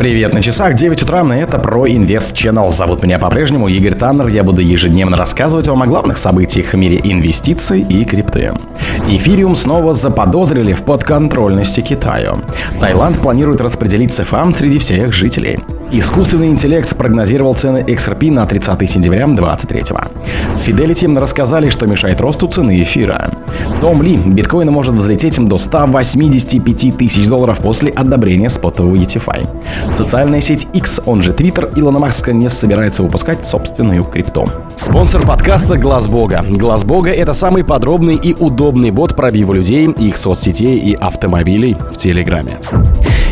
Привет на часах, 9 утра, и это про Инвест Channel. Зовут меня по-прежнему Игорь Таннер. Я буду ежедневно рассказывать вам о главных событиях в мире инвестиций и крипты. Эфириум снова заподозрили в подконтрольности Китаю. Таиланд планирует распределить ЦФАМ среди всех жителей. Искусственный интеллект спрогнозировал цены XRP на 30 сентября 2023. Fidelity рассказали, что мешает росту цены эфира. Том Ли, биткоин может взлететь до 185 тысяч долларов после одобрения спотового ETFI. Социальная сеть X, он же Twitter, Илона Маска не собирается выпускать собственную крипту. Спонсор подкаста Глаз Бога. Глаз Бога это самый подробный и удобный бот пробива людей, их соцсетей и автомобилей в Телеграме.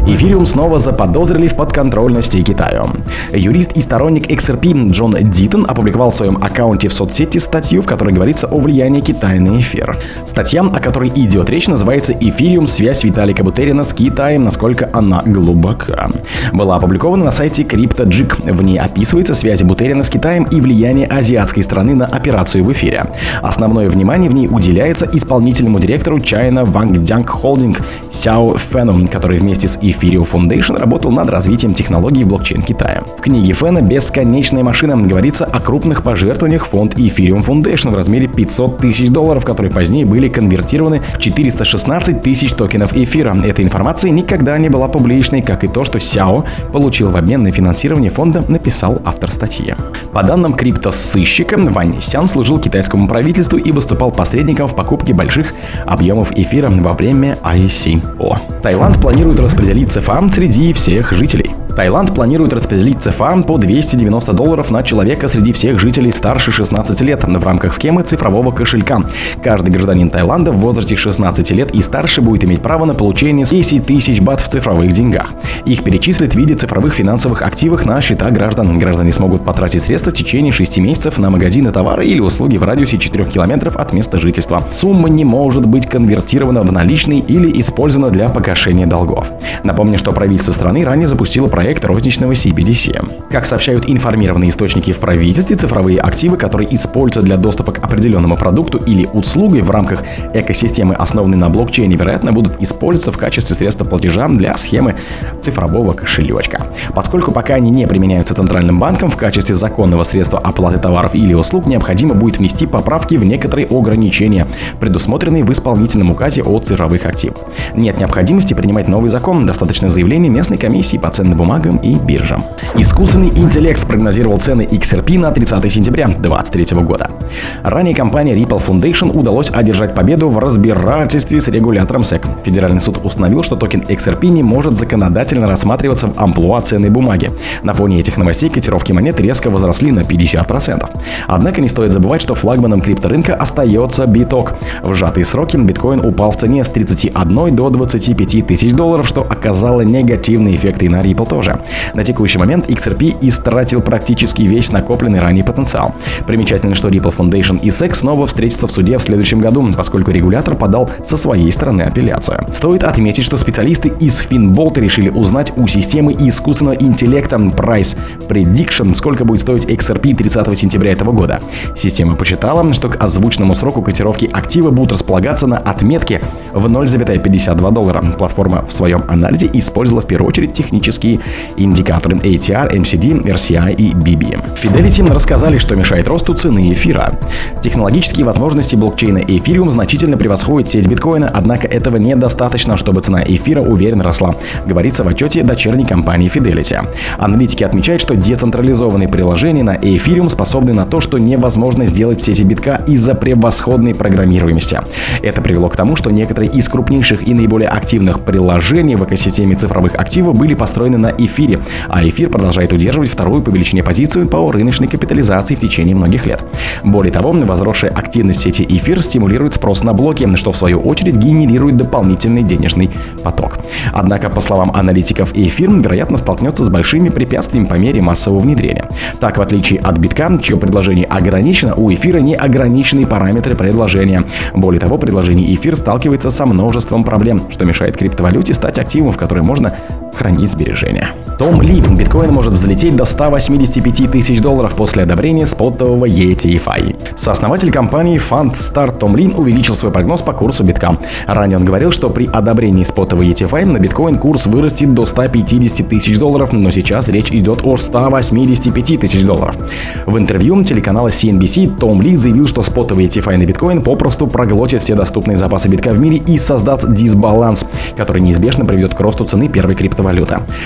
Эфириум снова заподозрили в подконтрольности Китаю. Юрист и сторонник XRP Джон Дитон опубликовал в своем аккаунте в соцсети статью, в которой говорится о влиянии Китая на эфир. Статья, о которой идет речь, называется «Эфириум. Связь Виталика Бутерина с Китаем. Насколько она глубока». Была опубликована на сайте CryptoJig. В ней описывается связь Бутерина с Китаем и влияние азиатской страны на операцию в эфире. Основное внимание в ней уделяется исполнительному директору China Wangjiang Holding Сяо Фену, который вместе с эфиром Ethereum Foundation работал над развитием технологий блокчейн Китая. В книге Фэна «Бесконечная машина» говорится о крупных пожертвованиях фонд Ethereum Foundation в размере 500 тысяч долларов, которые позднее были конвертированы в 416 тысяч токенов эфира. Эта информация никогда не была публичной, как и то, что Сяо получил в обмен на финансирование фонда, написал автор статьи. По данным криптосыщика, Вань Сян служил китайскому правительству и выступал посредником в покупке больших объемов эфира во время ICO. Таиланд планирует распределить ЦФА среди всех жителей. Таиланд планирует распределить ЦФА по 290 долларов на человека среди всех жителей старше 16 лет в рамках схемы цифрового кошелька. Каждый гражданин Таиланда в возрасте 16 лет и старше будет иметь право на получение 10 тысяч бат в цифровых деньгах. Их перечислят в виде цифровых финансовых активов на счета граждан. Граждане смогут потратить средства в течение 6 месяцев на магазины товары или услуги в радиусе 4 километров от места жительства. Сумма не может быть конвертирована в наличный или использована для погашения долгов. Напомню, что правительство страны ранее запустило проект проект розничного CBDC. Как сообщают информированные источники в правительстве, цифровые активы, которые используются для доступа к определенному продукту или услуге в рамках экосистемы, основанной на блокчейне, вероятно, будут использоваться в качестве средства платежа для схемы цифрового кошелечка. Поскольку пока они не применяются Центральным банком в качестве законного средства оплаты товаров или услуг, необходимо будет внести поправки в некоторые ограничения, предусмотренные в исполнительном указе о цифровых активах. Нет необходимости принимать новый закон, достаточно заявления местной комиссии по ценным бумагам бумагам и биржам. Искусственный интеллект спрогнозировал цены XRP на 30 сентября 2023 года. Ранее компания Ripple Foundation удалось одержать победу в разбирательстве с регулятором SEC. Федеральный суд установил, что токен XRP не может законодательно рассматриваться в амплуа ценной бумаги. На фоне этих новостей котировки монет резко возросли на 50%. Однако не стоит забывать, что флагманом крипторынка остается биток. В сжатые сроки биткоин упал в цене с 31 до 25 тысяч долларов, что оказало негативный эффект и на Ripple тоже. На текущий момент XRP истратил практически весь накопленный ранее потенциал. Примечательно, что Ripple Foundation и SEC снова встретятся в суде в следующем году, поскольку регулятор подал со своей стороны апелляцию. Стоит отметить, что специалисты из Finbolt решили узнать у системы искусственного интеллекта Price Prediction, сколько будет стоить XRP 30 сентября этого года. Система посчитала, что к озвученному сроку котировки актива будут располагаться на отметке в 0,52 доллара. Платформа в своем анализе использовала в первую очередь технические индикаторы ATR, MCD, RCI и BB. Fidelity рассказали, что мешает росту цены эфира. Технологические возможности блокчейна Ethereum значительно превосходят сеть биткоина, однако этого недостаточно, чтобы цена эфира уверенно росла, говорится в отчете дочерней компании Fidelity. Аналитики отмечают, что децентрализованные приложения на Ethereum способны на то, что невозможно сделать в сети битка из-за превосходной программируемости. Это привело к тому, что некоторые из крупнейших и наиболее активных приложений в экосистеме цифровых активов были построены на эфире, а эфир продолжает удерживать вторую по величине позицию по рыночной капитализации в течение многих лет. Более того, возросшая активность сети эфир стимулирует спрос на блоки, что в свою очередь генерирует дополнительный денежный поток. Однако, по словам аналитиков, эфир, вероятно, столкнется с большими препятствиями по мере массового внедрения. Так, в отличие от битка, чье предложение ограничено, у эфира не ограниченные параметры предложения. Более того, предложение эфир сталкивается со множеством проблем, что мешает криптовалюте стать активом, в который можно хранить сбережения. Том Ли, биткоин может взлететь до 185 тысяч долларов после одобрения спотового ETFI. Сооснователь компании Fund Start Том Ли увеличил свой прогноз по курсу битка. Ранее он говорил, что при одобрении спотового ETFI на биткоин курс вырастет до 150 тысяч долларов, но сейчас речь идет о 185 тысяч долларов. В интервью телеканала CNBC Том Ли заявил, что спотовый ETFI на биткоин попросту проглотит все доступные запасы битка в мире и создаст дисбаланс, который неизбежно приведет к росту цены первой криптовалюты.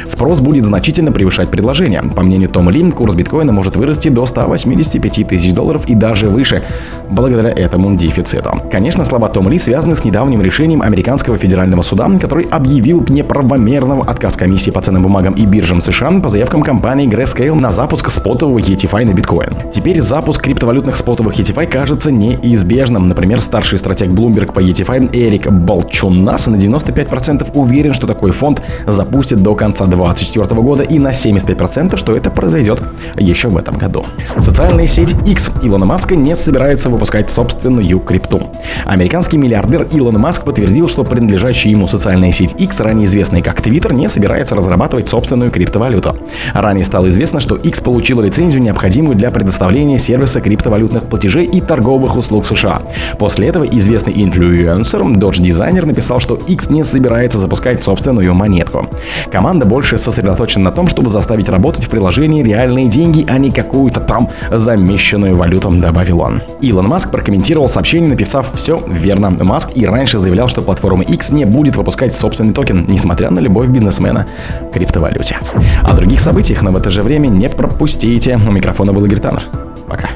Спрос будет значительно превышать предложение. По мнению Тома Лин, курс биткоина может вырасти до 185 тысяч долларов и даже выше, благодаря этому дефициту. Конечно, слова Тома Ли связаны с недавним решением американского федерального суда, который объявил неправомерного отказ комиссии по ценным бумагам и биржам США по заявкам компании Grayscale на запуск спотового ETFI на биткоин. Теперь запуск криптовалютных спотовых ETFI кажется неизбежным. Например, старший стратег Bloomberg по ETFI Эрик Болчунас на 95% уверен, что такой фонд запустит до конца 2024 года и на 75%, что это произойдет еще в этом году. Социальная сеть X Илона Маска не собирается выпускать собственную крипту. Американский миллиардер Илон Маск подтвердил, что принадлежащая ему социальная сеть X, ранее известная как Twitter, не собирается разрабатывать собственную криптовалюту. Ранее стало известно, что X получила лицензию, необходимую для предоставления сервиса криптовалютных платежей и торговых услуг США. После этого известный инфлюенсер, Dodge дизайнер написал, что X не собирается запускать собственную монетку. Команда больше сосредоточена сосредоточен на том, чтобы заставить работать в приложении реальные деньги, а не какую-то там замещенную валюту, добавил он. Илон Маск прокомментировал сообщение, написав «Все верно». Маск и раньше заявлял, что платформа X не будет выпускать собственный токен, несмотря на любовь бизнесмена к криптовалюте. О других событиях, но в это же время не пропустите. У микрофона был Игорь Таннер. Пока.